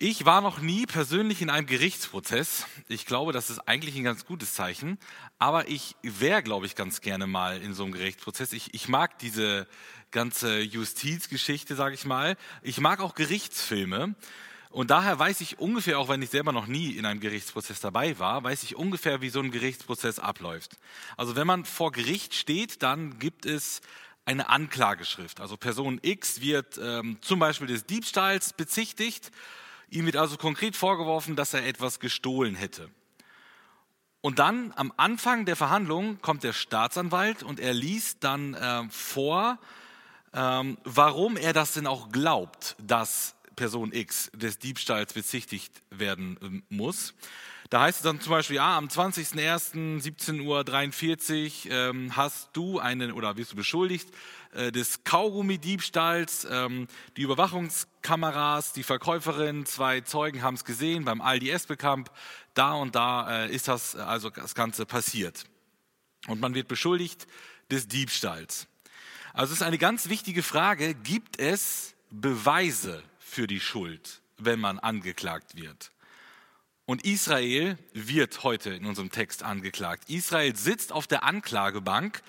Ich war noch nie persönlich in einem Gerichtsprozess. Ich glaube, das ist eigentlich ein ganz gutes Zeichen. Aber ich wäre, glaube ich, ganz gerne mal in so einem Gerichtsprozess. Ich, ich mag diese ganze Justizgeschichte, sage ich mal. Ich mag auch Gerichtsfilme. Und daher weiß ich ungefähr, auch wenn ich selber noch nie in einem Gerichtsprozess dabei war, weiß ich ungefähr, wie so ein Gerichtsprozess abläuft. Also wenn man vor Gericht steht, dann gibt es eine Anklageschrift. Also Person X wird ähm, zum Beispiel des Diebstahls bezichtigt Ihm wird also konkret vorgeworfen, dass er etwas gestohlen hätte. Und dann am Anfang der Verhandlung kommt der Staatsanwalt und er liest dann äh, vor, ähm, warum er das denn auch glaubt, dass Person X des Diebstahls bezichtigt werden äh, muss. Da heißt es dann zum Beispiel, ja, am 20.01.17.43 Uhr ähm, hast du einen oder wirst du beschuldigt äh, des Kaugummi-Diebstahls. Ähm, die Überwachungskameras, die Verkäuferin, zwei Zeugen haben es gesehen beim Aldi Esbekamp. Da und da äh, ist das also das Ganze passiert. Und man wird beschuldigt des Diebstahls. Also es ist eine ganz wichtige Frage, gibt es Beweise für die Schuld, wenn man angeklagt wird? Und Israel wird heute in unserem Text angeklagt. Israel sitzt auf der Anklagebank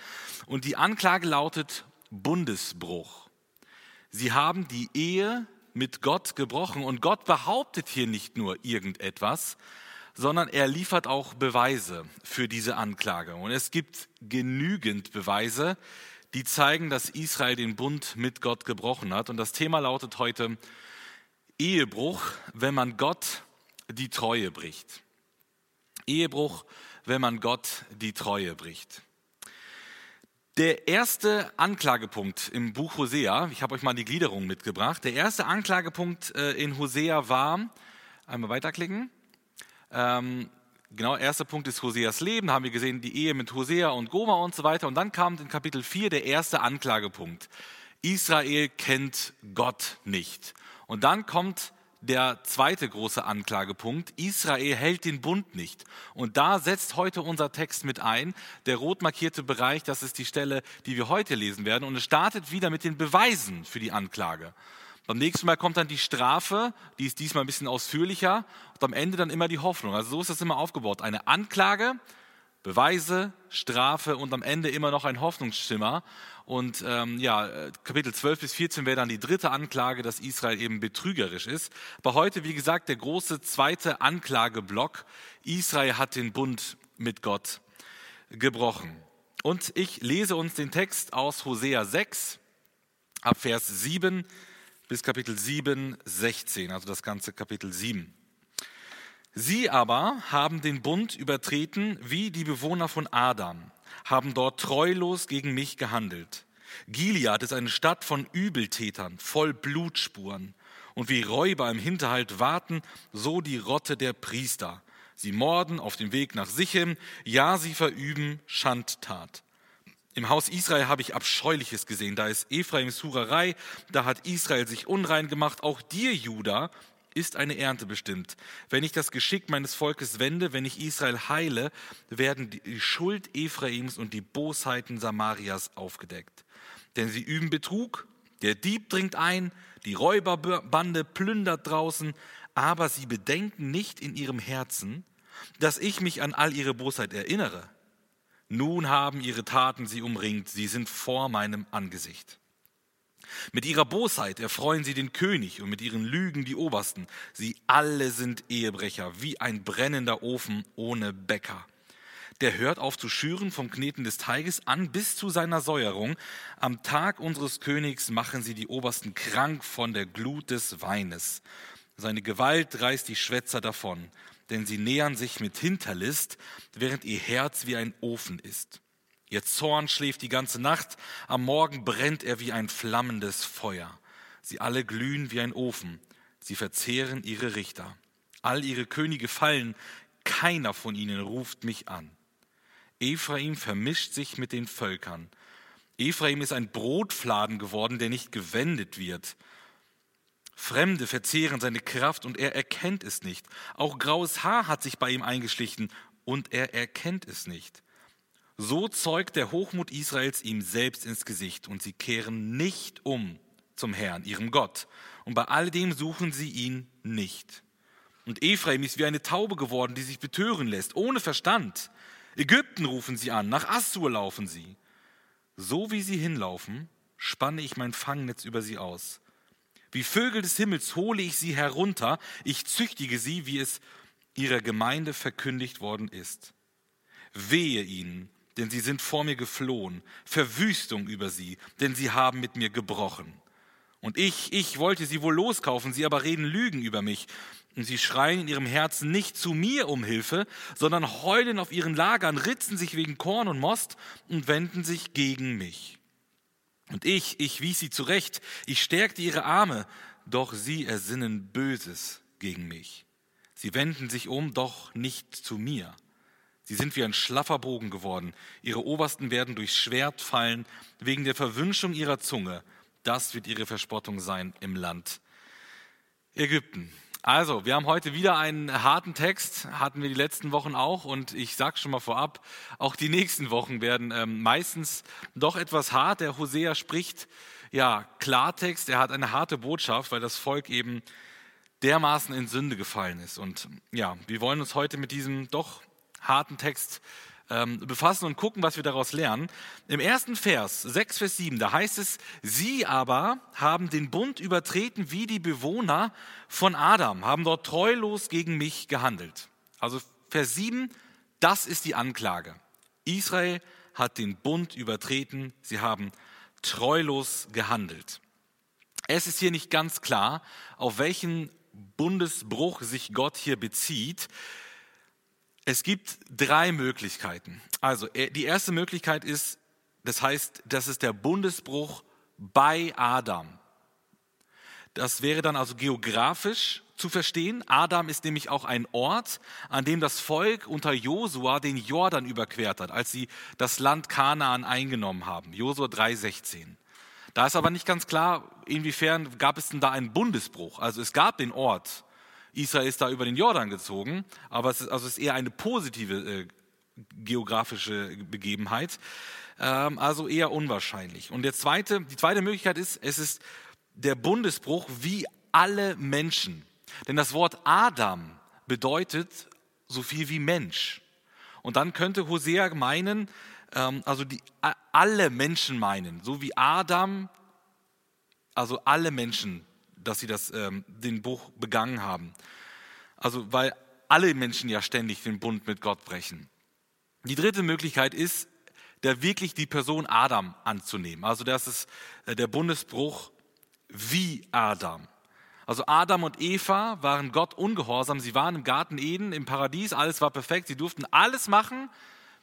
und die Anklage lautet Bundesbruch. Sie haben die Ehe mit Gott gebrochen und Gott behauptet hier nicht nur irgendetwas, sondern er liefert auch Beweise für diese Anklage. Und es gibt genügend Beweise, die zeigen, dass Israel den Bund mit Gott gebrochen hat. Und das Thema lautet heute Ehebruch, wenn man Gott die Treue bricht. Ehebruch, wenn man Gott die Treue bricht. Der erste Anklagepunkt im Buch Hosea, ich habe euch mal die Gliederung mitgebracht, der erste Anklagepunkt äh, in Hosea war, einmal weiterklicken, ähm, genau, erster Punkt ist Hoseas Leben, haben wir gesehen, die Ehe mit Hosea und Goma und so weiter. Und dann kam in Kapitel 4 der erste Anklagepunkt. Israel kennt Gott nicht. Und dann kommt der zweite große Anklagepunkt. Israel hält den Bund nicht. Und da setzt heute unser Text mit ein. Der rot markierte Bereich, das ist die Stelle, die wir heute lesen werden. Und es startet wieder mit den Beweisen für die Anklage. Beim nächsten Mal kommt dann die Strafe, die ist diesmal ein bisschen ausführlicher. Und am Ende dann immer die Hoffnung. Also so ist das immer aufgebaut. Eine Anklage, Beweise, Strafe und am Ende immer noch ein Hoffnungsschimmer. Und ähm, ja, Kapitel 12 bis 14 wäre dann die dritte Anklage, dass Israel eben betrügerisch ist. Aber heute, wie gesagt, der große zweite Anklageblock. Israel hat den Bund mit Gott gebrochen. Und ich lese uns den Text aus Hosea 6 ab Vers 7 bis Kapitel 7, 16, also das ganze Kapitel 7. Sie aber haben den Bund übertreten wie die Bewohner von Adam, haben dort treulos gegen mich gehandelt. Gilead ist eine Stadt von Übeltätern, voll Blutspuren. Und wie Räuber im Hinterhalt warten, so die Rotte der Priester. Sie morden auf dem Weg nach Sichem, ja, sie verüben Schandtat. Im Haus Israel habe ich Abscheuliches gesehen. Da ist Ephraims Hurerei, da hat Israel sich unrein gemacht. Auch dir, Judah, ist eine Ernte bestimmt. Wenn ich das Geschick meines Volkes wende, wenn ich Israel heile, werden die Schuld Ephraims und die Bosheiten Samarias aufgedeckt. Denn sie üben Betrug, der Dieb dringt ein, die Räuberbande plündert draußen, aber sie bedenken nicht in ihrem Herzen, dass ich mich an all ihre Bosheit erinnere. Nun haben ihre Taten sie umringt, sie sind vor meinem Angesicht. Mit ihrer Bosheit erfreuen sie den König und mit ihren Lügen die Obersten. Sie alle sind Ehebrecher, wie ein brennender Ofen ohne Bäcker. Der hört auf zu schüren vom Kneten des Teiges an bis zu seiner Säuerung. Am Tag unseres Königs machen sie die Obersten krank von der Glut des Weines. Seine Gewalt reißt die Schwätzer davon, denn sie nähern sich mit Hinterlist, während ihr Herz wie ein Ofen ist. Ihr Zorn schläft die ganze Nacht, am Morgen brennt er wie ein flammendes Feuer. Sie alle glühen wie ein Ofen, sie verzehren ihre Richter. All ihre Könige fallen, keiner von ihnen ruft mich an. Ephraim vermischt sich mit den Völkern. Ephraim ist ein Brotfladen geworden, der nicht gewendet wird. Fremde verzehren seine Kraft und er erkennt es nicht. Auch graues Haar hat sich bei ihm eingeschlichen und er erkennt es nicht. So zeugt der Hochmut Israels ihm selbst ins Gesicht und sie kehren nicht um zum Herrn, ihrem Gott, und bei alledem suchen sie ihn nicht. Und Ephraim ist wie eine Taube geworden, die sich betören lässt, ohne Verstand. Ägypten rufen sie an, nach Assur laufen sie. So wie sie hinlaufen, spanne ich mein Fangnetz über sie aus. Wie Vögel des Himmels hole ich sie herunter, ich züchtige sie, wie es ihrer Gemeinde verkündigt worden ist. Wehe ihnen, denn sie sind vor mir geflohen, Verwüstung über sie, denn sie haben mit mir gebrochen. Und ich, ich wollte sie wohl loskaufen, sie aber reden Lügen über mich. Und sie schreien in ihrem Herzen nicht zu mir um Hilfe, sondern heulen auf ihren Lagern, ritzen sich wegen Korn und Most und wenden sich gegen mich. Und ich, ich wies sie zurecht, ich stärkte ihre Arme, doch sie ersinnen Böses gegen mich. Sie wenden sich um, doch nicht zu mir. Sie sind wie ein schlaffer Bogen geworden. Ihre Obersten werden durchs Schwert fallen, wegen der Verwünschung ihrer Zunge. Das wird ihre Verspottung sein im Land Ägypten. Also, wir haben heute wieder einen harten Text, hatten wir die letzten Wochen auch und ich sage schon mal vorab, auch die nächsten Wochen werden ähm, meistens doch etwas hart. Der Hosea spricht ja Klartext, er hat eine harte Botschaft, weil das Volk eben dermaßen in Sünde gefallen ist. Und ja, wir wollen uns heute mit diesem doch harten Text ähm, befassen und gucken, was wir daraus lernen. Im ersten Vers, 6 Vers 7, da heißt es, sie aber haben den Bund übertreten wie die Bewohner von Adam, haben dort treulos gegen mich gehandelt. Also Vers 7, das ist die Anklage. Israel hat den Bund übertreten, sie haben treulos gehandelt. Es ist hier nicht ganz klar, auf welchen Bundesbruch sich Gott hier bezieht. Es gibt drei Möglichkeiten. Also äh, die erste Möglichkeit ist, das heißt, das ist der Bundesbruch bei Adam. Das wäre dann also geografisch zu verstehen. Adam ist nämlich auch ein Ort, an dem das Volk unter Josua den Jordan überquert hat, als sie das Land Kanaan eingenommen haben. Josua 3,16. Da ist aber nicht ganz klar, inwiefern gab es denn da einen Bundesbruch. Also es gab den Ort, Israel ist da über den Jordan gezogen, aber es ist, also es ist eher eine positive äh, geografische Begebenheit, ähm, also eher unwahrscheinlich. Und der zweite, die zweite Möglichkeit ist, es ist der Bundesbruch wie alle Menschen. Denn das Wort Adam bedeutet so viel wie Mensch. Und dann könnte Hosea meinen, ähm, also die, alle Menschen meinen, so wie Adam, also alle Menschen dass sie das, ähm, den Bruch begangen haben. Also weil alle Menschen ja ständig den Bund mit Gott brechen. Die dritte Möglichkeit ist, da wirklich die Person Adam anzunehmen. Also das ist äh, der Bundesbruch wie Adam. Also Adam und Eva waren Gott ungehorsam. Sie waren im Garten Eden, im Paradies, alles war perfekt. Sie durften alles machen,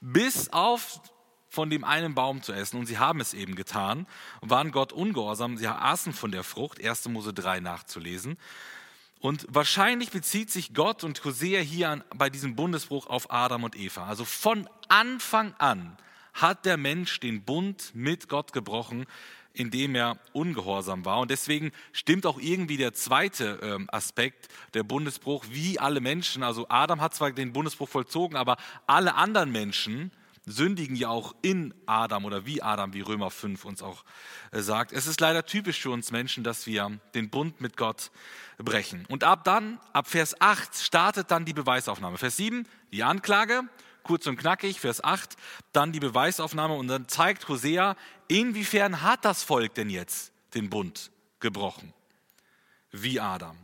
bis auf von dem einen Baum zu essen. Und sie haben es eben getan und waren Gott ungehorsam. Sie aßen von der Frucht, 1. Mose 3 nachzulesen. Und wahrscheinlich bezieht sich Gott und Hosea hier an, bei diesem Bundesbruch auf Adam und Eva. Also von Anfang an hat der Mensch den Bund mit Gott gebrochen, indem er ungehorsam war. Und deswegen stimmt auch irgendwie der zweite ähm, Aspekt, der Bundesbruch, wie alle Menschen. Also Adam hat zwar den Bundesbruch vollzogen, aber alle anderen Menschen sündigen ja auch in Adam oder wie Adam, wie Römer 5 uns auch äh, sagt. Es ist leider typisch für uns Menschen, dass wir den Bund mit Gott brechen. Und ab dann, ab Vers 8, startet dann die Beweisaufnahme. Vers 7, die Anklage, kurz und knackig. Vers 8, dann die Beweisaufnahme und dann zeigt Hosea, inwiefern hat das Volk denn jetzt den Bund gebrochen? Wie Adam.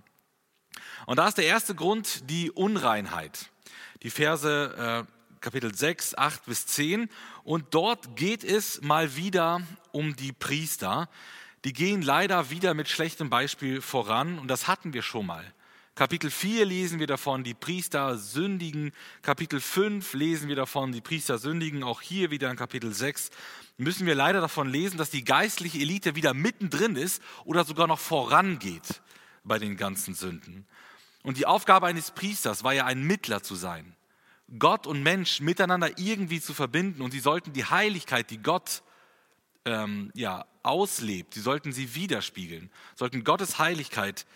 Und da ist der erste Grund die Unreinheit. Die Verse äh, Kapitel 6, 8 bis 10. Und dort geht es mal wieder um die Priester. Die gehen leider wieder mit schlechtem Beispiel voran und das hatten wir schon mal. Kapitel 4 lesen wir davon, die Priester sündigen. Kapitel 5 lesen wir davon, die Priester sündigen. Auch hier wieder in Kapitel 6 müssen wir leider davon lesen, dass die geistliche Elite wieder mittendrin ist oder sogar noch vorangeht bei den ganzen Sünden. Und die Aufgabe eines Priesters war ja ein Mittler zu sein. Gott und Mensch miteinander irgendwie zu verbinden und sie sollten die Heiligkeit, die Gott ähm, ja, auslebt, sie sollten sie widerspiegeln, sollten Gottes Heiligkeit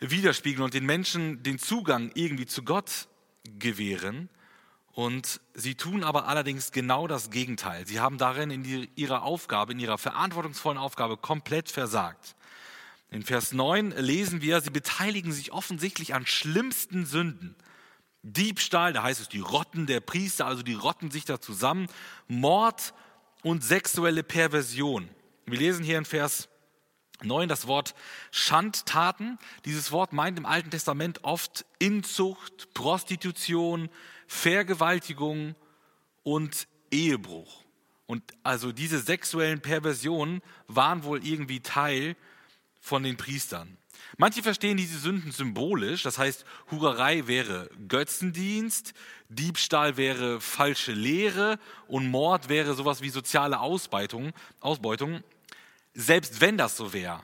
widerspiegeln und den Menschen den Zugang irgendwie zu Gott gewähren. Und sie tun aber allerdings genau das Gegenteil. Sie haben darin in ihrer Aufgabe, in ihrer verantwortungsvollen Aufgabe komplett versagt. In Vers 9 lesen wir, sie beteiligen sich offensichtlich an schlimmsten Sünden. Diebstahl, da heißt es die Rotten der Priester, also die rotten sich da zusammen. Mord und sexuelle Perversion. Wir lesen hier in Vers 9 das Wort Schandtaten. Dieses Wort meint im Alten Testament oft Inzucht, Prostitution, Vergewaltigung und Ehebruch. Und also diese sexuellen Perversionen waren wohl irgendwie Teil von den Priestern. Manche verstehen diese Sünden symbolisch, das heißt, Hurerei wäre Götzendienst, Diebstahl wäre falsche Lehre und Mord wäre sowas wie soziale Ausbeutung. Ausbeutung. Selbst wenn das so wäre,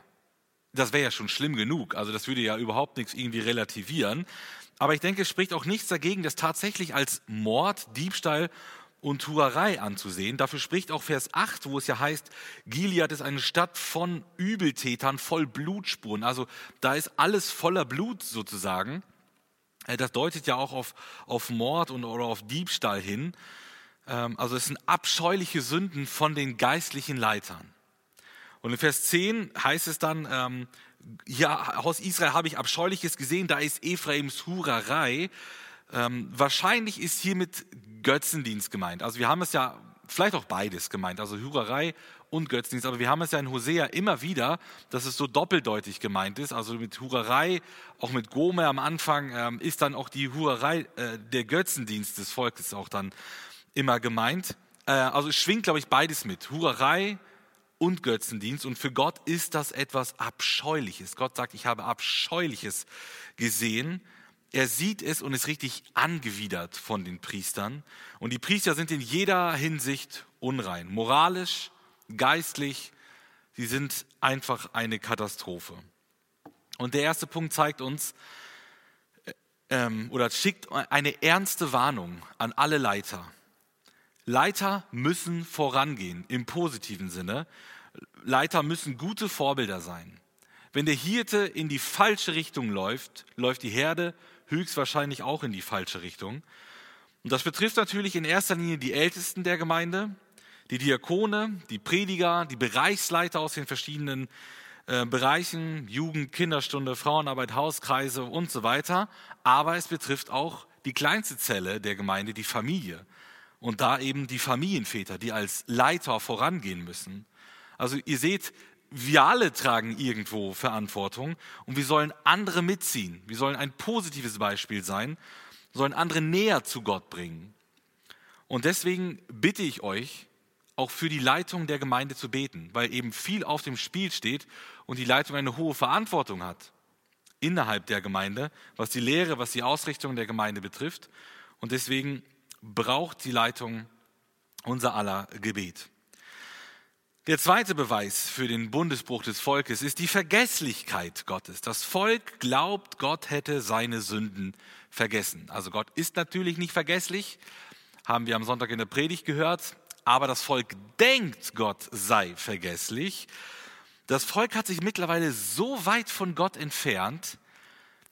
das wäre ja schon schlimm genug, also das würde ja überhaupt nichts irgendwie relativieren. Aber ich denke, es spricht auch nichts dagegen, das tatsächlich als Mord, Diebstahl und Hurerei anzusehen. Dafür spricht auch Vers 8, wo es ja heißt, Gilead ist eine Stadt von Übeltätern, voll Blutspuren. Also da ist alles voller Blut sozusagen. Äh, das deutet ja auch auf, auf Mord und, oder auf Diebstahl hin. Ähm, also es sind abscheuliche Sünden von den geistlichen Leitern. Und in Vers 10 heißt es dann, ähm, ja, aus Israel habe ich Abscheuliches gesehen, da ist Ephraims Hurerei. Ähm, wahrscheinlich ist hiermit Götzendienst gemeint. Also wir haben es ja vielleicht auch beides gemeint, also Hurerei und Götzendienst, aber wir haben es ja in Hosea immer wieder, dass es so doppeldeutig gemeint ist. Also mit Hurerei, auch mit Gomer am Anfang, ähm, ist dann auch die Hurerei, äh, der Götzendienst des Volkes auch dann immer gemeint. Äh, also es schwingt, glaube ich, beides mit. Hurerei und Götzendienst. Und für Gott ist das etwas Abscheuliches. Gott sagt, ich habe Abscheuliches gesehen. Er sieht es und ist richtig angewidert von den Priestern. Und die Priester sind in jeder Hinsicht unrein. Moralisch, geistlich, sie sind einfach eine Katastrophe. Und der erste Punkt zeigt uns äh, ähm, oder schickt eine ernste Warnung an alle Leiter. Leiter müssen vorangehen im positiven Sinne. Leiter müssen gute Vorbilder sein. Wenn der Hirte in die falsche Richtung läuft, läuft die Herde höchstwahrscheinlich auch in die falsche Richtung. Und das betrifft natürlich in erster Linie die Ältesten der Gemeinde, die Diakone, die Prediger, die Bereichsleiter aus den verschiedenen äh, Bereichen, Jugend, Kinderstunde, Frauenarbeit, Hauskreise und so weiter. Aber es betrifft auch die kleinste Zelle der Gemeinde, die Familie. Und da eben die Familienväter, die als Leiter vorangehen müssen. Also ihr seht, wir alle tragen irgendwo Verantwortung und wir sollen andere mitziehen. Wir sollen ein positives Beispiel sein, sollen andere näher zu Gott bringen. Und deswegen bitte ich euch, auch für die Leitung der Gemeinde zu beten, weil eben viel auf dem Spiel steht und die Leitung eine hohe Verantwortung hat innerhalb der Gemeinde, was die Lehre, was die Ausrichtung der Gemeinde betrifft. Und deswegen braucht die Leitung unser aller Gebet. Der zweite Beweis für den Bundesbruch des Volkes ist die Vergesslichkeit Gottes. Das Volk glaubt, Gott hätte seine Sünden vergessen. Also Gott ist natürlich nicht vergesslich, haben wir am Sonntag in der Predigt gehört, aber das Volk denkt, Gott sei vergesslich. Das Volk hat sich mittlerweile so weit von Gott entfernt,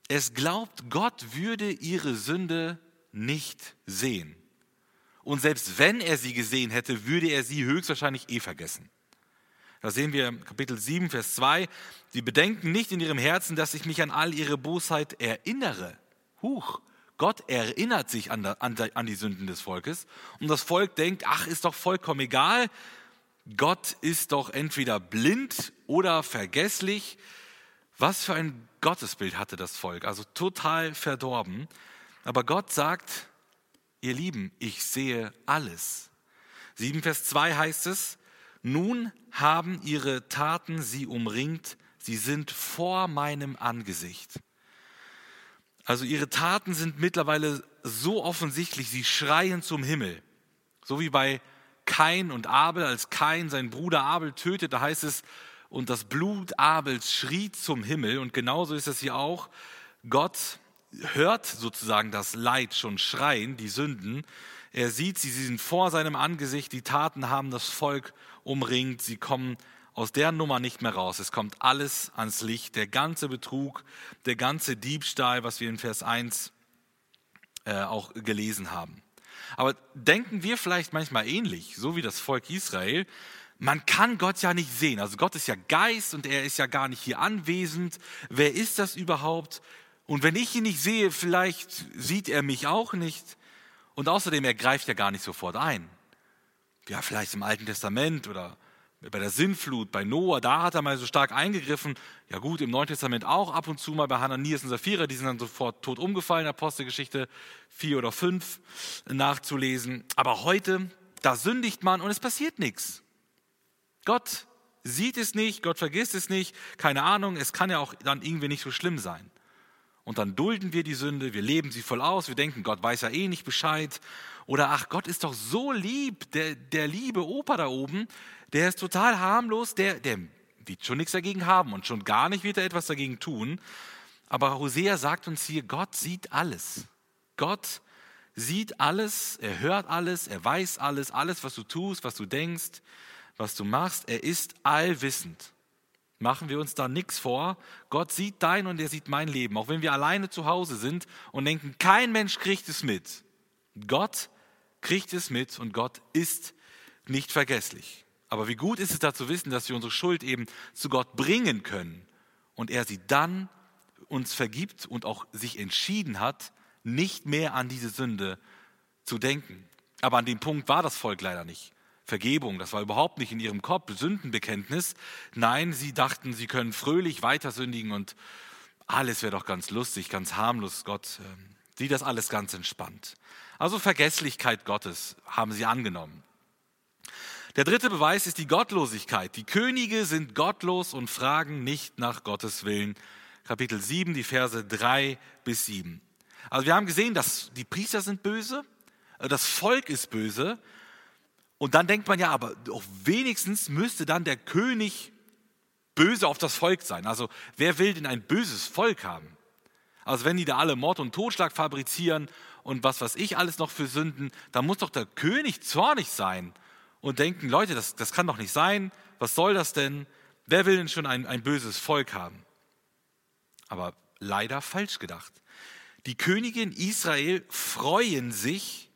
es glaubt, Gott würde ihre Sünde nicht sehen. Und selbst wenn er sie gesehen hätte, würde er sie höchstwahrscheinlich eh vergessen. Da sehen wir Kapitel 7, Vers 2, sie bedenken nicht in ihrem Herzen, dass ich mich an all ihre Bosheit erinnere. Huch, Gott erinnert sich an, an, an die Sünden des Volkes und das Volk denkt, ach, ist doch vollkommen egal, Gott ist doch entweder blind oder vergesslich. Was für ein Gottesbild hatte das Volk, also total verdorben. Aber Gott sagt, ihr Lieben, ich sehe alles. 7 Vers 2 heißt es, nun haben ihre Taten sie umringt, sie sind vor meinem Angesicht. Also ihre Taten sind mittlerweile so offensichtlich, sie schreien zum Himmel. So wie bei Kain und Abel, als Kain seinen Bruder Abel tötet, da heißt es, und das Blut Abels schrie zum Himmel. Und genauso ist es hier auch. Gott hört sozusagen das Leid schon schreien, die Sünden. Er sieht sie, sie sind vor seinem Angesicht, die Taten haben das Volk umringt, sie kommen aus der Nummer nicht mehr raus. Es kommt alles ans Licht, der ganze Betrug, der ganze Diebstahl, was wir in Vers 1 äh, auch gelesen haben. Aber denken wir vielleicht manchmal ähnlich, so wie das Volk Israel, man kann Gott ja nicht sehen. Also Gott ist ja Geist und er ist ja gar nicht hier anwesend. Wer ist das überhaupt? Und wenn ich ihn nicht sehe, vielleicht sieht er mich auch nicht. Und außerdem, er greift ja gar nicht sofort ein. Ja, vielleicht im Alten Testament oder bei der Sinnflut, bei Noah, da hat er mal so stark eingegriffen. Ja gut, im Neuen Testament auch ab und zu mal bei Hananias und Sapphira, die sind dann sofort tot umgefallen, Apostelgeschichte 4 oder 5 nachzulesen. Aber heute, da sündigt man und es passiert nichts. Gott sieht es nicht, Gott vergisst es nicht, keine Ahnung, es kann ja auch dann irgendwie nicht so schlimm sein. Und dann dulden wir die Sünde, wir leben sie voll aus, wir denken, Gott weiß ja eh nicht Bescheid. Oder ach, Gott ist doch so lieb, der, der liebe Opa da oben, der ist total harmlos, der, der wird schon nichts dagegen haben und schon gar nicht wird er etwas dagegen tun. Aber Hosea sagt uns hier, Gott sieht alles. Gott sieht alles, er hört alles, er weiß alles, alles, was du tust, was du denkst, was du machst. Er ist allwissend. Machen wir uns da nichts vor. Gott sieht dein und er sieht mein Leben. Auch wenn wir alleine zu Hause sind und denken, kein Mensch kriegt es mit. Gott kriegt es mit und Gott ist nicht vergesslich. Aber wie gut ist es da zu wissen, dass wir unsere Schuld eben zu Gott bringen können und er sie dann uns vergibt und auch sich entschieden hat, nicht mehr an diese Sünde zu denken. Aber an dem Punkt war das Volk leider nicht. Vergebung, das war überhaupt nicht in ihrem Kopf, Sündenbekenntnis. Nein, sie dachten, sie können fröhlich weiter sündigen und alles wäre doch ganz lustig, ganz harmlos. Gott äh, sieht das alles ganz entspannt. Also Vergesslichkeit Gottes haben sie angenommen. Der dritte Beweis ist die Gottlosigkeit. Die Könige sind gottlos und fragen nicht nach Gottes Willen. Kapitel 7, die Verse 3 bis 7. Also wir haben gesehen, dass die Priester sind böse, äh, das Volk ist böse. Und dann denkt man ja, aber auch wenigstens müsste dann der König böse auf das Volk sein. Also wer will denn ein böses Volk haben? Also wenn die da alle Mord und Totschlag fabrizieren und was weiß ich alles noch für Sünden, dann muss doch der König zornig sein und denken, Leute, das, das kann doch nicht sein, was soll das denn? Wer will denn schon ein, ein böses Volk haben? Aber leider falsch gedacht. Die Königin Israel freuen sich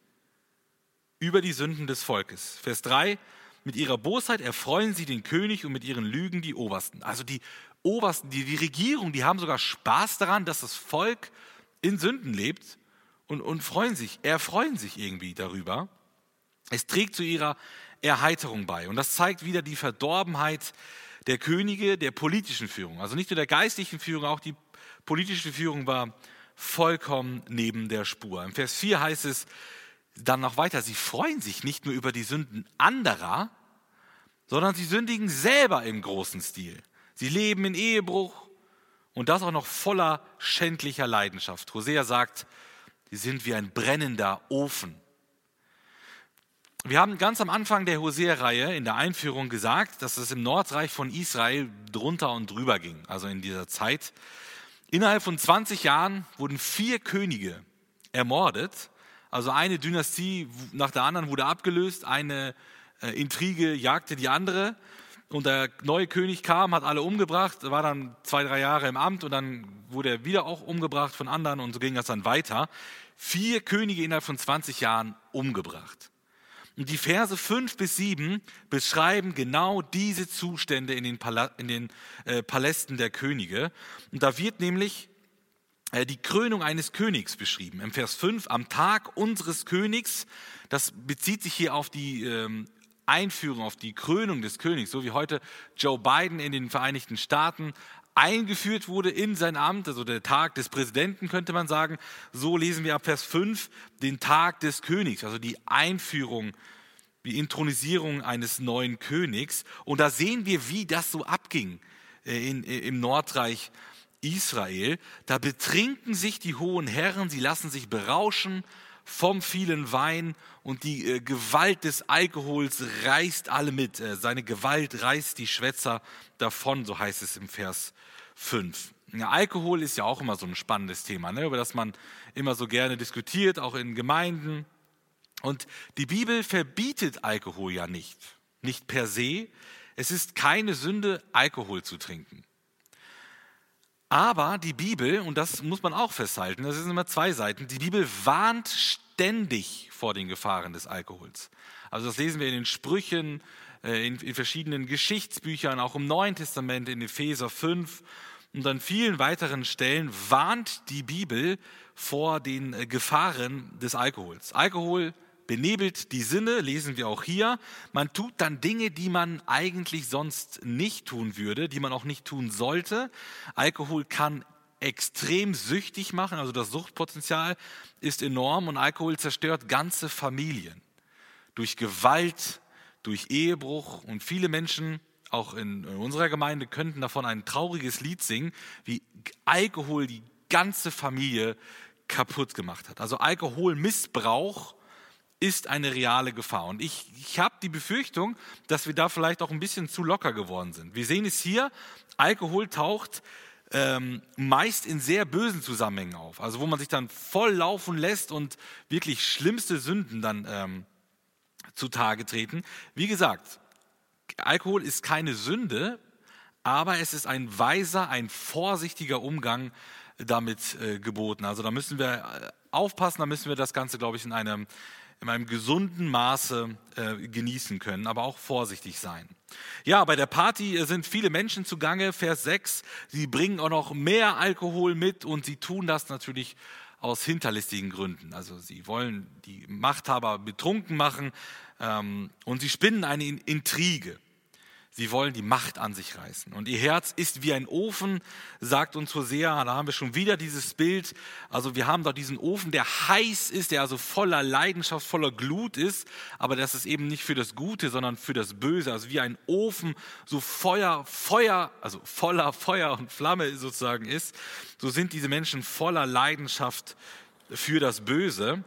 über die Sünden des Volkes. Vers 3, mit ihrer Bosheit erfreuen sie den König und mit ihren Lügen die Obersten. Also die Obersten, die, die Regierung, die haben sogar Spaß daran, dass das Volk in Sünden lebt und, und freuen sich, erfreuen sich irgendwie darüber. Es trägt zu ihrer Erheiterung bei. Und das zeigt wieder die Verdorbenheit der Könige, der politischen Führung. Also nicht nur der geistlichen Führung, auch die politische Führung war vollkommen neben der Spur. Im Vers 4 heißt es dann noch weiter, sie freuen sich nicht nur über die Sünden anderer, sondern sie sündigen selber im großen Stil. Sie leben in Ehebruch und das auch noch voller schändlicher Leidenschaft. Hosea sagt, sie sind wie ein brennender Ofen. Wir haben ganz am Anfang der Hosea-Reihe in der Einführung gesagt, dass es im Nordreich von Israel drunter und drüber ging, also in dieser Zeit. Innerhalb von 20 Jahren wurden vier Könige ermordet. Also eine Dynastie nach der anderen wurde abgelöst, eine äh, Intrige jagte die andere. Und der neue König kam, hat alle umgebracht, war dann zwei, drei Jahre im Amt und dann wurde er wieder auch umgebracht von anderen und so ging das dann weiter. Vier Könige innerhalb von 20 Jahren umgebracht. Und die Verse 5 bis 7 beschreiben genau diese Zustände in den, äh, Palästen der Könige. Und da wird nämlich die Krönung eines Königs beschrieben. Im Vers 5, am Tag unseres Königs, das bezieht sich hier auf die ähm, Einführung, auf die Krönung des Königs, so wie heute Joe Biden in den Vereinigten Staaten eingeführt wurde in sein Amt, also der Tag des Präsidenten könnte man sagen. So lesen wir ab Vers 5 den Tag des Königs, also die Einführung, die Intronisierung eines neuen Königs. Und da sehen wir, wie das so abging äh, in, äh, im Nordreich Israel. Da betrinken sich die hohen Herren, sie lassen sich berauschen vom vielen Wein und die äh, Gewalt des Alkohols reißt alle mit. Äh, seine Gewalt reißt die Schwätzer davon, so heißt es im Vers 5. Ja, Alkohol ist ja auch immer so ein spannendes Thema, ne, über das man immer so gerne diskutiert, auch in Gemeinden. Und die Bibel verbietet Alkohol ja nicht, nicht per se. Es ist keine Sünde, Alkohol zu trinken. Aber die Bibel, und das muss man auch festhalten, das sind immer zwei Seiten, die Bibel warnt ständig vor den Gefahren des Alkohols. Also das lesen wir in den Sprüchen, äh, in, in verschiedenen Geschichtsbüchern, auch im Neuen Testament, in Epheser 5 und an vielen weiteren Stellen warnt die Bibel vor den äh, Gefahren des Alkohols. Alkohol benebelt die Sinne, lesen wir auch hier. Man tut dann Dinge, die man eigentlich sonst nicht tun würde, die man auch nicht tun sollte. Alkohol kann extrem süchtig machen, also das Suchtpotenzial ist enorm und Alkohol zerstört ganze Familien durch Gewalt, durch Ehebruch und viele Menschen, auch in unserer Gemeinde, könnten davon ein trauriges Lied singen, wie Alkohol die ganze Familie kaputt gemacht hat. Also Alkoholmissbrauch ist eine reale Gefahr. Und ich, ich habe die Befürchtung, dass wir da vielleicht auch ein bisschen zu locker geworden sind. Wir sehen es hier, Alkohol taucht ähm, meist in sehr bösen Zusammenhängen auf. Also wo man sich dann voll laufen lässt und wirklich schlimmste Sünden dann ähm, zutage treten. Wie gesagt, Alkohol ist keine Sünde, aber es ist ein weiser, ein vorsichtiger Umgang damit äh, geboten. Also da müssen wir äh, aufpassen, da müssen wir das Ganze, glaube ich, in einem in einem gesunden Maße äh, genießen können, aber auch vorsichtig sein. Ja, bei der Party äh, sind viele Menschen zugange, Vers 6. Sie bringen auch noch mehr Alkohol mit und sie tun das natürlich aus hinterlistigen Gründen. Also sie wollen die Machthaber betrunken machen ähm, und sie spinnen eine Intrige. Sie wollen die Macht an sich reißen. Und ihr Herz ist wie ein Ofen, sagt uns Hosea. Da haben wir schon wieder dieses Bild. Also wir haben da diesen Ofen, der heiß ist, der also voller Leidenschaft, voller Glut ist. Aber das ist eben nicht für das Gute, sondern für das Böse. Also wie ein Ofen, so Feuer, Feuer, also voller Feuer und Flamme sozusagen ist. So sind diese Menschen voller Leidenschaft für das Böse.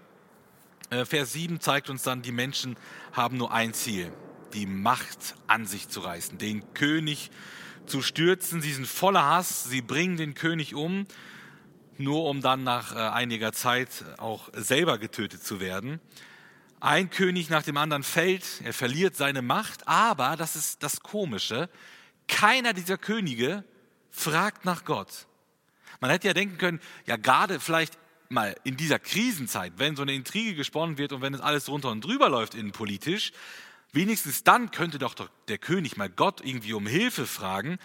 Äh, Vers 7 zeigt uns dann, die Menschen haben nur ein Ziel die Macht an sich zu reißen, den König zu stürzen. Sie sind voller Hass, sie bringen den König um, nur um dann nach äh, einiger Zeit auch selber getötet zu werden. Ein König nach dem anderen fällt, er verliert seine Macht, aber das ist das Komische, keiner dieser Könige fragt nach Gott. Man hätte ja denken können, ja gerade vielleicht mal in dieser Krisenzeit, wenn so eine Intrige gesponnen wird und wenn es alles drunter und drüber läuft innenpolitisch, Wenigstens dann könnte doch der König mal Gott irgendwie um Hilfe fragen.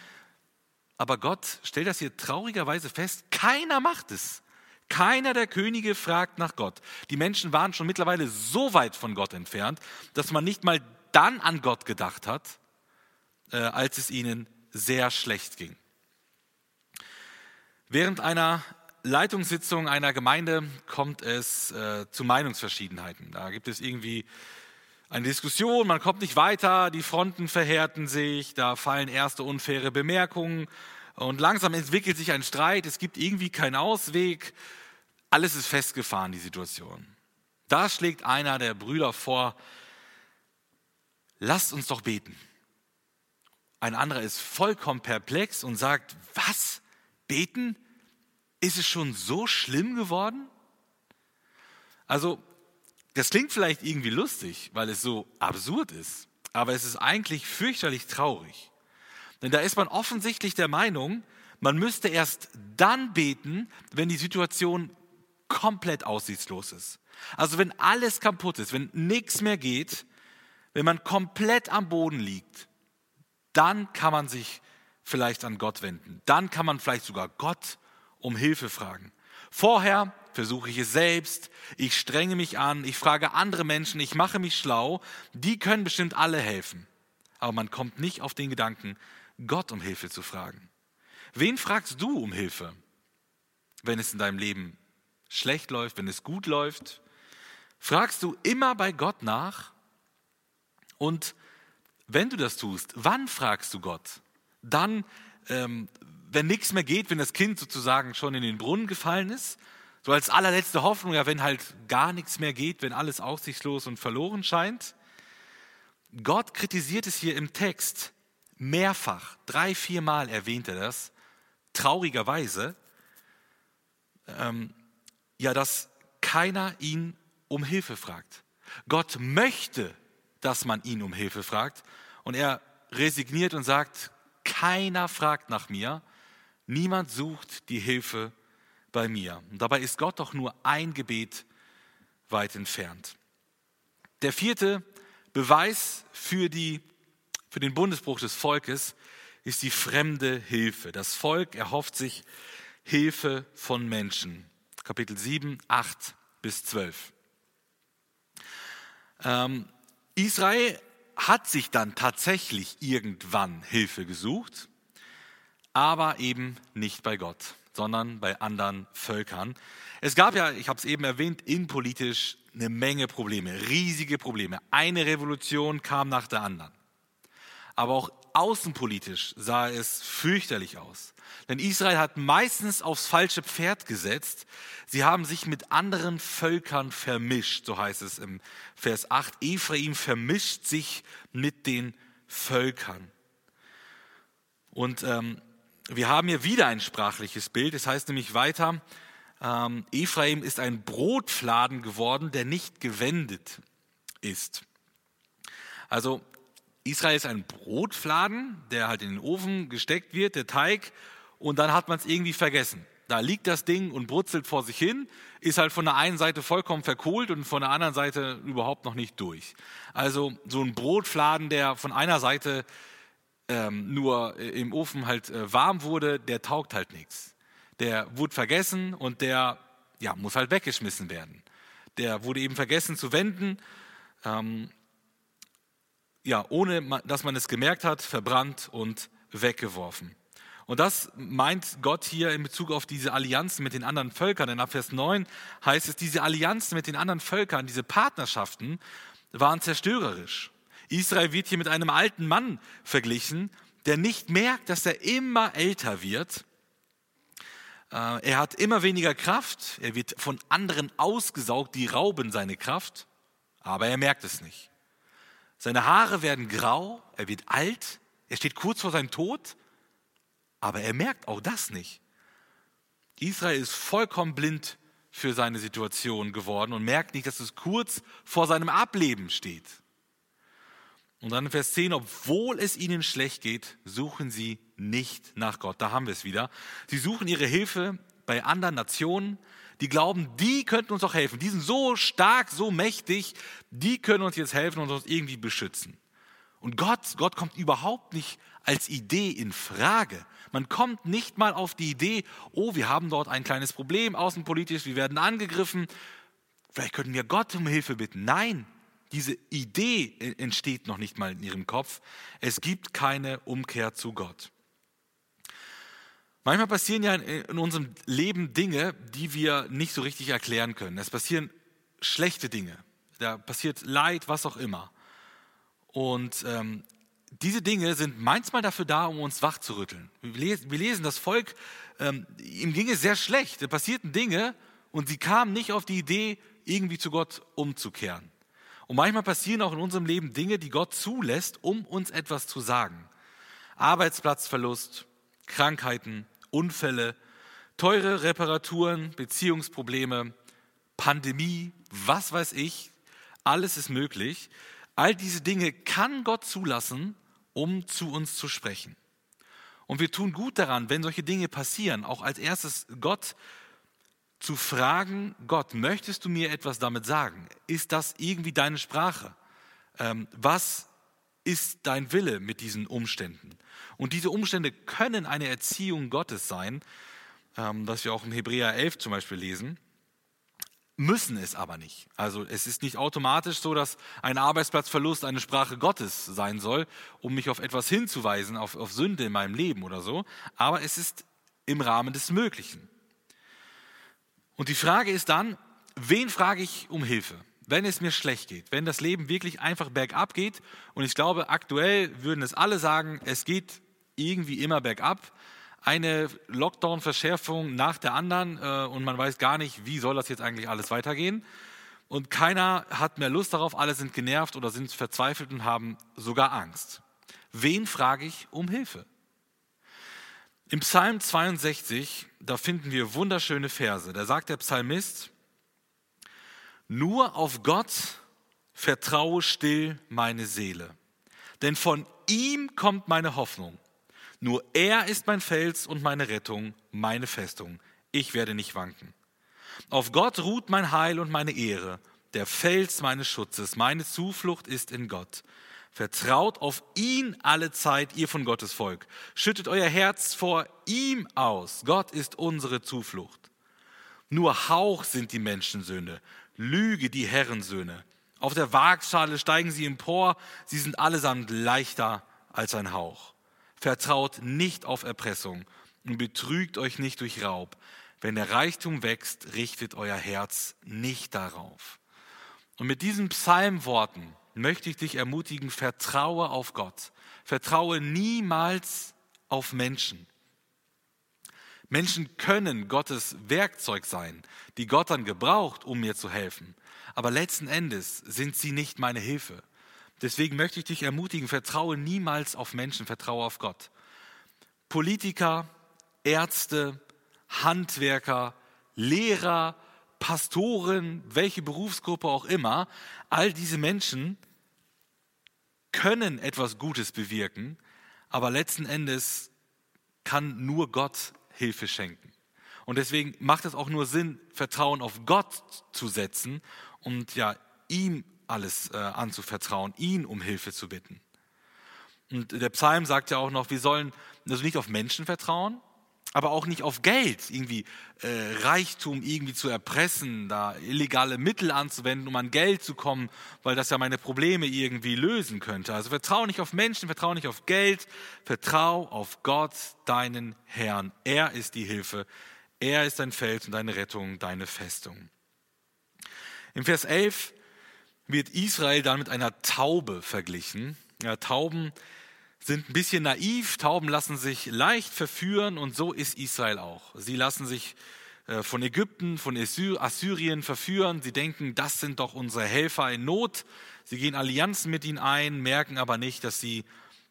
Aber Gott stellt das hier traurigerweise fest, keiner macht es. Keiner der Könige fragt nach Gott. Die Menschen waren schon mittlerweile so weit von Gott entfernt, dass man nicht mal dann an Gott gedacht hat, äh, als es ihnen sehr schlecht ging. Während einer Leitungssitzung einer Gemeinde kommt es äh, zu Meinungsverschiedenheiten. Da gibt es irgendwie eine Diskussion, man kommt nicht weiter, die Fronten verhärten sich, da fallen erste unfaire Bemerkungen und langsam entwickelt sich ein Streit, es gibt irgendwie keinen Ausweg, alles ist festgefahren, die Situation. Da schlägt einer der Brüder vor, lasst uns doch beten. Ein anderer ist vollkommen perplex und sagt, was? Beten? Ist es schon so schlimm geworden? Also das klingt vielleicht irgendwie lustig, weil es so absurd ist, aber es ist eigentlich fürchterlich traurig. Denn da ist man offensichtlich der Meinung, man müsste erst dann beten, wenn die Situation komplett aussichtslos ist. Also wenn alles kaputt ist, wenn nichts mehr geht, wenn man komplett am Boden liegt, dann kann man sich vielleicht an Gott wenden. Dann kann man vielleicht sogar Gott um Hilfe fragen. Vorher versuche ich es selbst, ich strenge mich an, ich frage andere Menschen, ich mache mich schlau, die können bestimmt alle helfen. Aber man kommt nicht auf den Gedanken, Gott um Hilfe zu fragen. Wen fragst du um Hilfe, wenn es in deinem Leben schlecht läuft, wenn es gut läuft? Fragst du immer bei Gott nach? Und wenn du das tust, wann fragst du Gott? Dann, ähm, wenn nichts mehr geht, wenn das Kind sozusagen schon in den Brunnen gefallen ist? So als allerletzte Hoffnung, ja, wenn halt gar nichts mehr geht, wenn alles aussichtslos und verloren scheint. Gott kritisiert es hier im Text mehrfach, drei, viermal erwähnt er das, traurigerweise, ähm, ja, dass keiner ihn um Hilfe fragt. Gott möchte, dass man ihn um Hilfe fragt und er resigniert und sagt, keiner fragt nach mir, niemand sucht die Hilfe bei mir. Und dabei ist Gott doch nur ein Gebet weit entfernt. Der vierte Beweis für die für den Bundesbruch des Volkes ist die fremde Hilfe. Das Volk erhofft sich Hilfe von Menschen. Kapitel 7, 8 bis 12. Ähm, Israel hat sich dann tatsächlich irgendwann Hilfe gesucht, aber eben nicht bei Gott, sondern bei anderen Völkern. Es gab ja, ich habe es eben erwähnt, innenpolitisch eine Menge Probleme, riesige Probleme. Eine Revolution kam nach der anderen. Aber auch außenpolitisch sah es fürchterlich aus. Denn Israel hat meistens aufs falsche Pferd gesetzt. Sie haben sich mit anderen Völkern vermischt, so heißt es im Vers 8. Ephraim vermischt sich mit den Völkern. Und ähm, wir haben hier wieder ein sprachliches Bild. Es das heißt nämlich weiter, ähm, Ephraim ist ein Brotfladen geworden, der nicht gewendet ist. Also Israel ist ein Brotfladen, der halt in den Ofen gesteckt wird, der Teig, und dann hat man es irgendwie vergessen. Da liegt das Ding und brutzelt vor sich hin, ist halt von der einen Seite vollkommen verkohlt und von der anderen Seite überhaupt noch nicht durch. Also so ein Brotfladen, der von einer Seite ähm, nur im Ofen halt äh, warm wurde, der taugt halt nichts. Der wurde vergessen und der ja, muss halt weggeschmissen werden. Der wurde eben vergessen zu wenden. Ähm, ja, ohne dass man es gemerkt hat, verbrannt und weggeworfen. Und das meint Gott hier in Bezug auf diese Allianzen mit den anderen Völkern. Denn ab Vers 9 heißt es, diese Allianzen mit den anderen Völkern, diese Partnerschaften waren zerstörerisch. Israel wird hier mit einem alten Mann verglichen, der nicht merkt, dass er immer älter wird. Äh, er hat immer weniger Kraft, er wird von anderen ausgesaugt, die rauben seine Kraft, aber er merkt es nicht. Seine Haare werden grau, er wird alt, er steht kurz vor seinem Tod, aber er merkt auch das nicht. Israel ist vollkommen blind für seine Situation geworden und merkt nicht, dass es kurz vor seinem Ableben steht. Und dann in Vers 10, obwohl es ihnen schlecht geht, suchen sie nicht nach Gott. Da haben wir es wieder. Sie suchen ihre Hilfe bei anderen Nationen, die glauben, die könnten uns auch helfen. Die sind so stark, so mächtig, die können uns jetzt helfen und uns irgendwie beschützen. Und Gott, Gott kommt überhaupt nicht als Idee in Frage. Man kommt nicht mal auf die Idee, oh, wir haben dort ein kleines Problem außenpolitisch, wir werden angegriffen, vielleicht könnten wir Gott um Hilfe bitten. Nein, diese Idee entsteht noch nicht mal in ihrem Kopf. Es gibt keine Umkehr zu Gott. Manchmal passieren ja in unserem Leben Dinge, die wir nicht so richtig erklären können. Es passieren schlechte Dinge, da passiert Leid, was auch immer. Und ähm, diese Dinge sind manchmal dafür da, um uns wach zu rütteln. Wir lesen, wir lesen das Volk, ähm, ihm ging es sehr schlecht. Da passierten Dinge und sie kamen nicht auf die Idee, irgendwie zu Gott umzukehren. Und manchmal passieren auch in unserem Leben Dinge, die Gott zulässt, um uns etwas zu sagen. Arbeitsplatzverlust, Krankheiten, Unfälle, teure Reparaturen, Beziehungsprobleme, Pandemie, was weiß ich, alles ist möglich. All diese Dinge kann Gott zulassen, um zu uns zu sprechen. Und wir tun gut daran, wenn solche Dinge passieren, auch als erstes Gott zu fragen, Gott, möchtest du mir etwas damit sagen? Ist das irgendwie deine Sprache? Ähm, was ist dein Wille mit diesen Umständen? Und diese Umstände können eine Erziehung Gottes sein, ähm, was wir auch im Hebräer 11 zum Beispiel lesen, müssen es aber nicht. Also es ist nicht automatisch so, dass ein Arbeitsplatzverlust eine Sprache Gottes sein soll, um mich auf etwas hinzuweisen, auf, auf Sünde in meinem Leben oder so, aber es ist im Rahmen des Möglichen. Und die Frage ist dann, wen frage ich um Hilfe? wenn es mir schlecht geht, wenn das Leben wirklich einfach bergab geht, und ich glaube, aktuell würden es alle sagen, es geht irgendwie immer bergab, eine Lockdown-Verschärfung nach der anderen äh, und man weiß gar nicht, wie soll das jetzt eigentlich alles weitergehen. Und keiner hat mehr Lust darauf, alle sind genervt oder sind verzweifelt und haben sogar Angst. Wen frage ich um Hilfe? Im Psalm 62, da finden wir wunderschöne Verse. Da sagt der Psalmist, nur auf Gott vertraue still meine Seele, denn von ihm kommt meine Hoffnung. Nur er ist mein Fels und meine Rettung, meine Festung. Ich werde nicht wanken. Auf Gott ruht mein Heil und meine Ehre, der Fels meines Schutzes. Meine Zuflucht ist in Gott. Vertraut auf ihn alle Zeit, ihr von Gottes Volk. Schüttet euer Herz vor ihm aus. Gott ist unsere Zuflucht. Nur Hauch sind die Menschensöhne, Lüge die Herrensöhne. Auf der Waagschale steigen sie empor, sie sind allesamt leichter als ein Hauch. Vertraut nicht auf Erpressung und betrügt euch nicht durch Raub. Wenn der Reichtum wächst, richtet euer Herz nicht darauf. Und mit diesen Psalmworten möchte ich dich ermutigen, vertraue auf Gott. Vertraue niemals auf Menschen. Menschen können Gottes Werkzeug sein, die Gott dann gebraucht, um mir zu helfen. Aber letzten Endes sind sie nicht meine Hilfe. Deswegen möchte ich dich ermutigen, vertraue niemals auf Menschen, vertraue auf Gott. Politiker, Ärzte, Handwerker, Lehrer, Pastoren, welche Berufsgruppe auch immer, all diese Menschen können etwas Gutes bewirken, aber letzten Endes kann nur Gott Hilfe schenken. Und deswegen macht es auch nur Sinn, Vertrauen auf Gott zu setzen und ja, ihm alles äh, anzuvertrauen, ihn um Hilfe zu bitten. Und der Psalm sagt ja auch noch, wir sollen also nicht auf Menschen vertrauen, aber auch nicht auf Geld, irgendwie äh, Reichtum irgendwie zu erpressen, da illegale Mittel anzuwenden, um an Geld zu kommen, weil das ja meine Probleme irgendwie lösen könnte. Also vertraue nicht auf Menschen, vertraue nicht auf Geld, vertraue auf Gott, deinen Herrn. Er ist die Hilfe, er ist dein Fels und deine Rettung, deine Festung. Im Vers 11 wird Israel dann mit einer Taube verglichen. Ja, Tauben sind ein bisschen naiv, Tauben lassen sich leicht verführen und so ist Israel auch. Sie lassen sich äh, von Ägypten, von Assyrien verführen. Sie denken, das sind doch unsere Helfer in Not. Sie gehen Allianzen mit ihnen ein, merken aber nicht, dass sie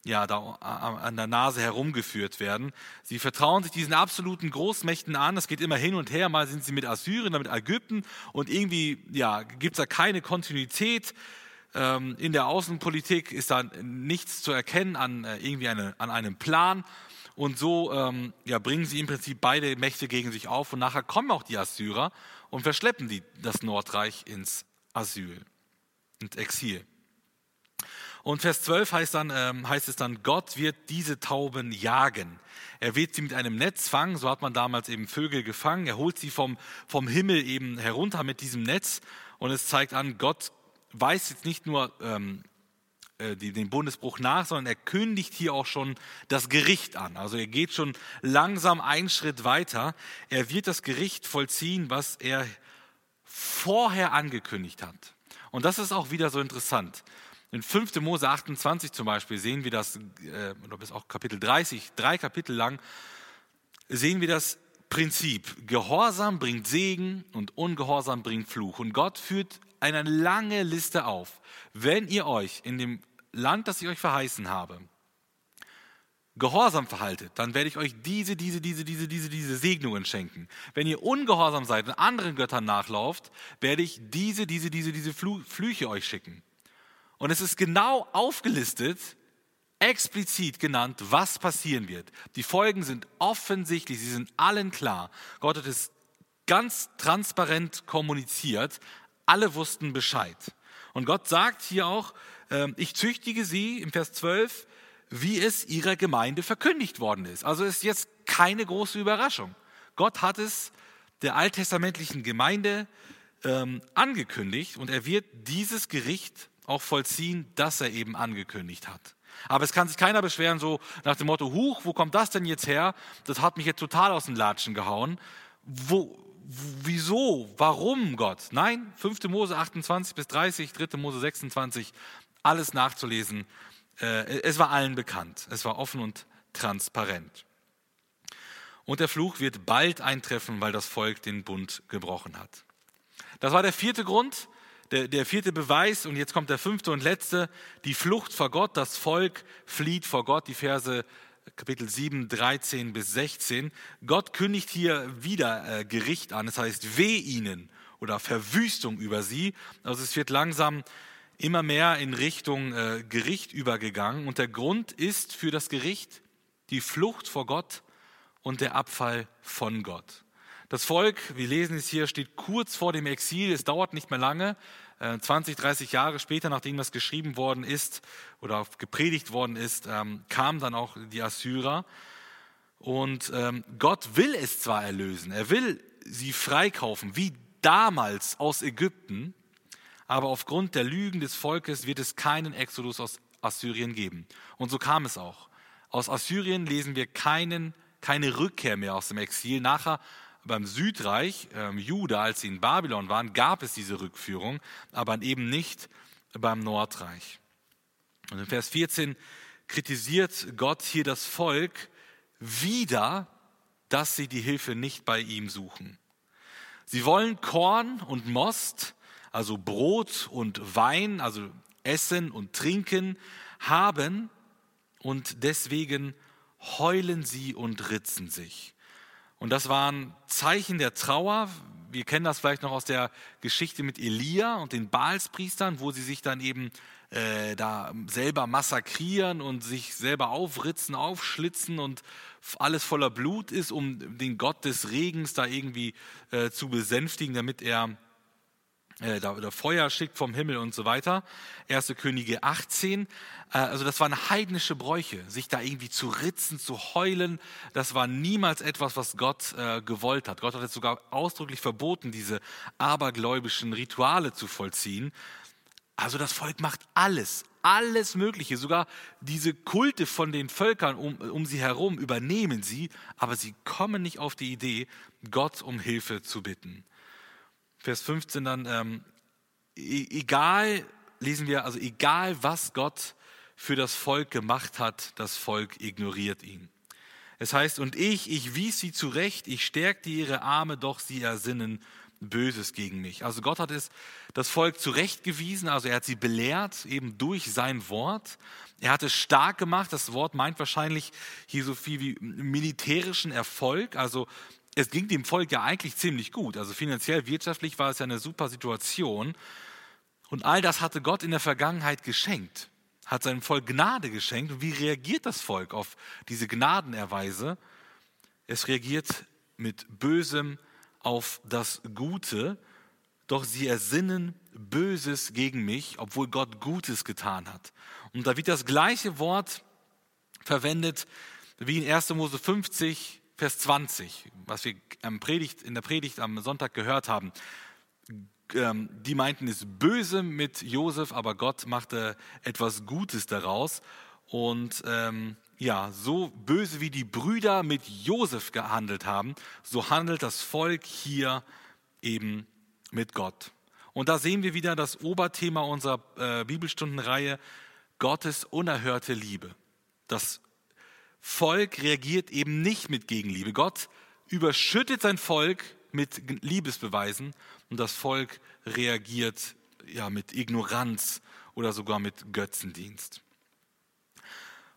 ja, da an der Nase herumgeführt werden. Sie vertrauen sich diesen absoluten Großmächten an. Es geht immer hin und her. Mal sind sie mit Assyrien, dann mit Ägypten und irgendwie ja, gibt es da keine Kontinuität. Ähm, in der Außenpolitik ist da nichts zu erkennen an, äh, irgendwie eine, an einem Plan. Und so ähm, ja, bringen sie im Prinzip beide Mächte gegen sich auf. Und nachher kommen auch die Assyrer und verschleppen die, das Nordreich ins Asyl, ins Exil. Und Vers 12 heißt, dann, ähm, heißt es dann, Gott wird diese Tauben jagen. Er wird sie mit einem Netz fangen, so hat man damals eben Vögel gefangen. Er holt sie vom, vom Himmel eben herunter mit diesem Netz. Und es zeigt an, Gott weist jetzt nicht nur ähm, äh, die, den Bundesbruch nach, sondern er kündigt hier auch schon das Gericht an. Also er geht schon langsam einen Schritt weiter. Er wird das Gericht vollziehen, was er vorher angekündigt hat. Und das ist auch wieder so interessant. In 5. Mose 28 zum Beispiel sehen wir das, äh, oder bis auch Kapitel 30, drei Kapitel lang, sehen wir das Prinzip. Gehorsam bringt Segen und Ungehorsam bringt Fluch. Und Gott führt eine lange Liste auf. Wenn ihr euch in dem Land, das ich euch verheißen habe, gehorsam verhaltet, dann werde ich euch diese, diese, diese, diese, diese, diese Segnungen schenken. Wenn ihr ungehorsam seid und anderen Göttern nachlauft, werde ich diese, diese, diese, diese Flüche euch schicken. Und es ist genau aufgelistet, explizit genannt, was passieren wird. Die Folgen sind offensichtlich, sie sind allen klar. Gott hat es ganz transparent kommuniziert, alle wussten Bescheid. Und Gott sagt hier auch, ähm, ich züchtige sie im Vers 12, wie es ihrer Gemeinde verkündigt worden ist. Also ist jetzt keine große Überraschung. Gott hat es der alttestamentlichen Gemeinde ähm, angekündigt und er wird dieses Gericht auch vollziehen, das er eben angekündigt hat. Aber es kann sich keiner beschweren, so nach dem Motto, Huch, wo kommt das denn jetzt her? Das hat mich jetzt total aus den Latschen gehauen. Wo, wieso, warum Gott? Nein, 5. Mose 28 bis 30, 3. Mose 26, alles nachzulesen. Äh, es war allen bekannt. Es war offen und transparent. Und der Fluch wird bald eintreffen, weil das Volk den Bund gebrochen hat. Das war der vierte Grund, der, der vierte Beweis. Und jetzt kommt der fünfte und letzte, die Flucht vor Gott. Das Volk flieht vor Gott. Die Verse Kapitel 7, 13 bis 16. Gott kündigt hier wieder äh, Gericht an. Das heißt, weh ihnen oder Verwüstung über sie. Also es wird langsam immer mehr in Richtung äh, Gericht übergegangen. Und der Grund ist für das Gericht die Flucht vor Gott und der Abfall von Gott. Das Volk, wir lesen es hier, steht kurz vor dem Exil. Es dauert nicht mehr lange. 20, äh, 30 Jahre später, nachdem das geschrieben worden ist oder gepredigt worden ist, ähm, kamen dann auch die Assyrer. Und ähm, Gott will es zwar erlösen, er will sie freikaufen, wie damals aus Ägypten, aber aufgrund der Lügen des Volkes wird es keinen Exodus aus Assyrien geben. Und so kam es auch. Aus Assyrien lesen wir keinen, keine Rückkehr mehr aus dem Exil. Nachher beim Südreich, ähm, Juda, als sie in Babylon waren, gab es diese Rückführung, aber eben nicht beim Nordreich. Und in Vers 14 kritisiert Gott hier das Volk wieder, dass sie die Hilfe nicht bei ihm suchen. Sie wollen Korn und Most, also Brot und Wein, also Essen und Trinken haben und deswegen heulen sie und ritzen sich. Und das waren Zeichen der Trauer. Wir kennen das vielleicht noch aus der Geschichte mit Elia und den Baalspriestern, wo sie sich dann eben äh, da selber massakrieren und sich selber aufritzen, aufschlitzen und alles voller Blut ist, um den Gott des Regens da irgendwie äh, zu besänftigen, damit er äh, da Feuer schickt vom Himmel und so weiter. 1. Könige 18. Äh, also das waren heidnische Bräuche, sich da irgendwie zu ritzen, zu heulen. Das war niemals etwas, was Gott äh, gewollt hat. Gott hat es sogar ausdrücklich verboten, diese abergläubischen Rituale zu vollziehen. Also das Volk macht alles, alles Mögliche. Sogar diese Kulte von den Völkern um, um sie herum übernehmen sie, aber sie kommen nicht auf die Idee, Gott um Hilfe zu bitten. Vers 15 dann, ähm, e-, egal, lesen wir, also egal was Gott für das Volk gemacht hat, das Volk ignoriert ihn. Es heißt, und ich, ich wies sie zurecht, ich stärkte ihre Arme, doch sie ersinnen Böses gegen mich. Also Gott hat es das Volk zurechtgewiesen, also er hat sie belehrt, eben durch sein Wort. Er hat es stark gemacht. Das Wort meint wahrscheinlich hier so viel wie militärischen Erfolg. Also es ging dem Volk ja eigentlich ziemlich gut. Also finanziell, wirtschaftlich war es ja eine super Situation. Und all das hatte Gott in der Vergangenheit geschenkt, hat seinem Volk Gnade geschenkt. Und wie reagiert das Volk auf diese Gnadenerweise? Es reagiert mit bösem auf das Gute, doch sie ersinnen Böses gegen mich, obwohl Gott Gutes getan hat. Und da wird das gleiche Wort verwendet wie in 1. Mose 50, Vers 20, was wir Predigt, in der Predigt am Sonntag gehört haben. Ähm, die meinten es böse mit Josef, aber Gott machte etwas Gutes daraus. Und ähm, ja, so böse wie die Brüder mit Josef gehandelt haben, so handelt das Volk hier eben mit Gott. Und da sehen wir wieder das Oberthema unserer äh, Bibelstundenreihe, Gottes unerhörte Liebe. Das Volk reagiert eben nicht mit Gegenliebe. Gott überschüttet sein Volk mit Liebesbeweisen und das Volk reagiert ja mit Ignoranz oder sogar mit Götzendienst.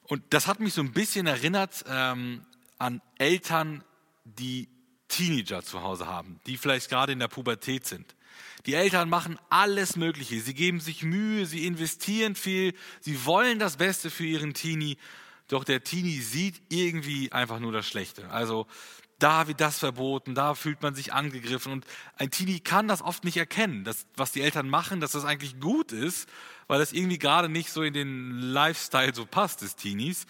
Und das hat mich so ein bisschen erinnert ähm, an Eltern, die Teenager zu Hause haben, die vielleicht gerade in der Pubertät sind. Die Eltern machen alles Mögliche. Sie geben sich Mühe, sie investieren viel, sie wollen das Beste für ihren Teenie. Doch der Teenie sieht irgendwie einfach nur das Schlechte. Also da wird das verboten, da fühlt man sich angegriffen. Und ein Teenie kann das oft nicht erkennen, dass, was die Eltern machen, dass das eigentlich gut ist, weil das irgendwie gerade nicht so in den Lifestyle so passt des Teenies.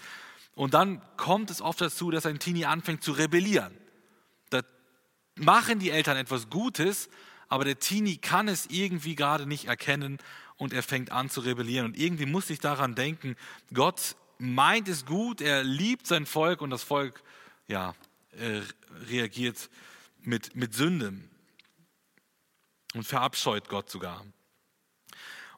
Und dann kommt es oft dazu, dass ein Teenie anfängt zu rebellieren. Da machen die Eltern etwas Gutes, aber der Teenie kann es irgendwie gerade nicht erkennen und er fängt an zu rebellieren. Und irgendwie muss ich daran denken, Gott meint es gut, er liebt sein Volk und das Volk ja, äh, reagiert mit, mit Sünde und verabscheut Gott sogar.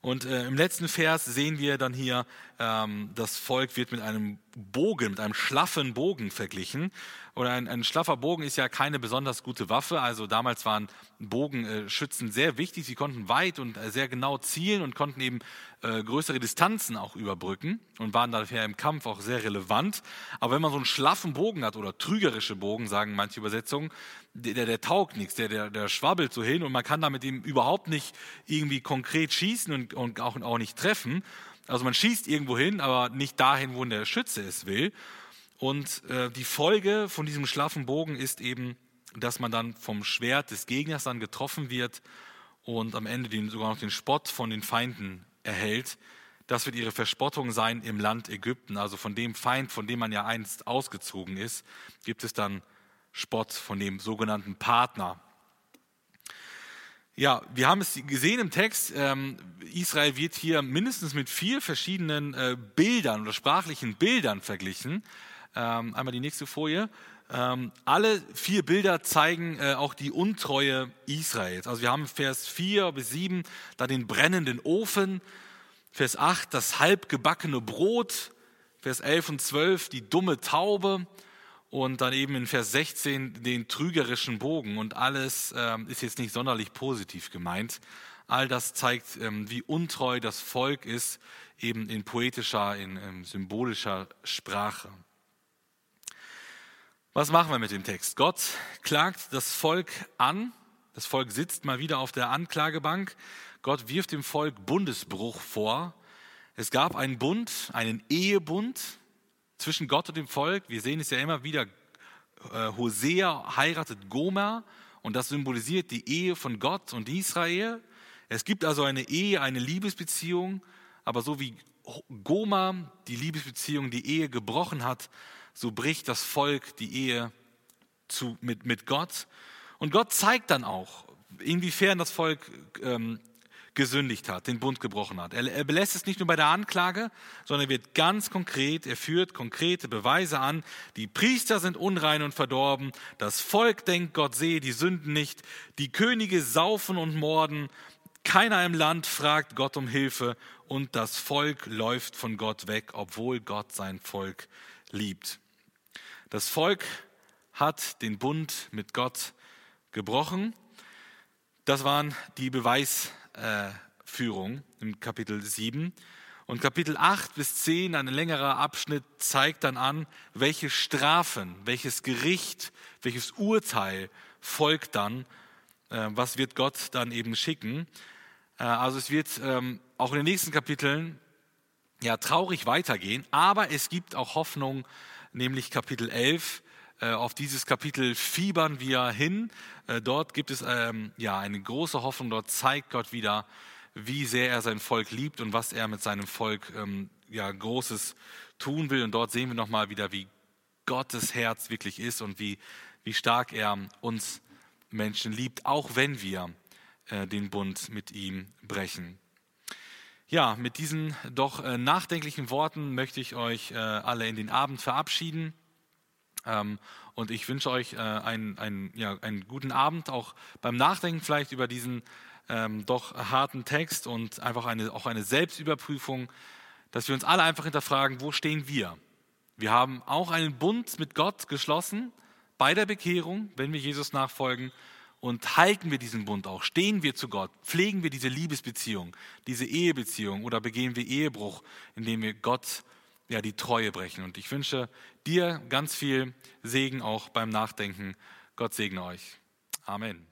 Und äh, im letzten Vers sehen wir dann hier, ähm, das Volk wird mit einem Bogen, mit einem schlaffen Bogen verglichen. Oder ein, ein schlaffer Bogen ist ja keine besonders gute Waffe. Also damals waren Bogenschützen sehr wichtig. Sie konnten weit und äh, sehr genau zielen und konnten eben äh, größere Distanzen auch überbrücken und waren daher im Kampf auch sehr relevant. Aber wenn man so einen schlaffen Bogen hat oder trügerische Bogen, sagen manche Übersetzungen, der, der, der taugt nichts, der, der, der schwabbelt so hin und man kann damit ihm überhaupt nicht irgendwie konkret schießen und, und auch, auch nicht treffen. Also man schießt irgendwo hin, aber nicht dahin, wo der Schütze es will. Und äh, die Folge von diesem schlaffen Bogen ist eben dass man dann vom Schwert des Gegners dann getroffen wird und am Ende den, sogar noch den Spott von den Feinden erhält. Das wird ihre Verspottung sein im Land Ägypten. Also von dem Feind, von dem man ja einst ausgezogen ist, gibt es dann Spott von dem sogenannten Partner. Ja, wir haben es gesehen im Text. Ähm, Israel wird hier mindestens mit vier verschiedenen äh, Bildern oder sprachlichen Bildern verglichen. Ähm, einmal die nächste Folie. Ähm, alle vier Bilder zeigen äh, auch die Untreue Israels. Also wir haben Vers 4 bis 7 da den brennenden Ofen, Vers 8 das halbgebackene Brot, Vers 11 und 12 die dumme Taube, und dann eben in Vers 16 den trügerischen Bogen. Und alles ähm, ist jetzt nicht sonderlich positiv gemeint. All das zeigt, ähm, wie untreu das Volk ist, eben in poetischer, in ähm, symbolischer Sprache. Was machen wir mit dem Text? Gott klagt das Volk an. Das Volk sitzt mal wieder auf der Anklagebank. Gott wirft dem Volk Bundesbruch vor. Es gab einen Bund, einen Ehebund, zwischen Gott und dem Volk. Wir sehen es ja immer wieder. Äh, Hosea heiratet Gomer und das symbolisiert die Ehe von Gott und Israel. Es gibt also eine Ehe, eine Liebesbeziehung, aber so wie Gomer die Liebesbeziehung, die Ehe gebrochen hat, so bricht das Volk die Ehe zu, mit, mit Gott. Und Gott zeigt dann auch, inwiefern das Volk ähm, gesündigt hat, den Bund gebrochen hat. Er, er belässt es nicht nur bei der Anklage, sondern er wird ganz konkret, er führt konkrete Beweise an. Die Priester sind unrein und verdorben, das Volk denkt, Gott sehe die Sünden nicht, die Könige saufen und morden, keiner im Land fragt Gott um Hilfe und das Volk läuft von Gott weg, obwohl Gott sein Volk liebt. Das Volk hat den Bund mit Gott gebrochen. Das waren die Beweise. Führung im Kapitel 7. Und Kapitel 8 bis 10, ein längerer Abschnitt, zeigt dann an, welche Strafen, welches Gericht, welches Urteil folgt dann, äh, was wird Gott dann eben schicken. Äh, also es wird ähm, auch in den nächsten Kapiteln ja traurig weitergehen, aber es gibt auch Hoffnung, nämlich Kapitel 11, äh, auf dieses Kapitel fiebern wir hin. Äh, dort gibt es ähm, ja eine große Hoffnung. Dort zeigt Gott wieder, wie sehr er sein Volk liebt und was er mit seinem Volk ähm, ja Großes tun will. Und dort sehen wir nochmal wieder, wie Gottes Herz wirklich ist und wie, wie stark er uns Menschen liebt, auch wenn wir äh, den Bund mit ihm brechen. Ja, mit diesen doch nachdenklichen Worten möchte ich euch alle in den Abend verabschieden. Ähm, und ich wünsche euch äh, einen, einen, ja, einen guten Abend, auch beim Nachdenken vielleicht über diesen ähm, doch harten Text und einfach eine, auch eine Selbstüberprüfung, dass wir uns alle einfach hinterfragen, wo stehen wir? Wir haben auch einen Bund mit Gott geschlossen bei der Bekehrung, wenn wir Jesus nachfolgen. Und halten wir diesen Bund auch? Stehen wir zu Gott? Pflegen wir diese Liebesbeziehung, diese Ehebeziehung oder begehen wir Ehebruch, indem wir Gott ja, die Treue brechen. Und ich wünsche dir ganz viel Segen auch beim Nachdenken. Gott segne euch. Amen.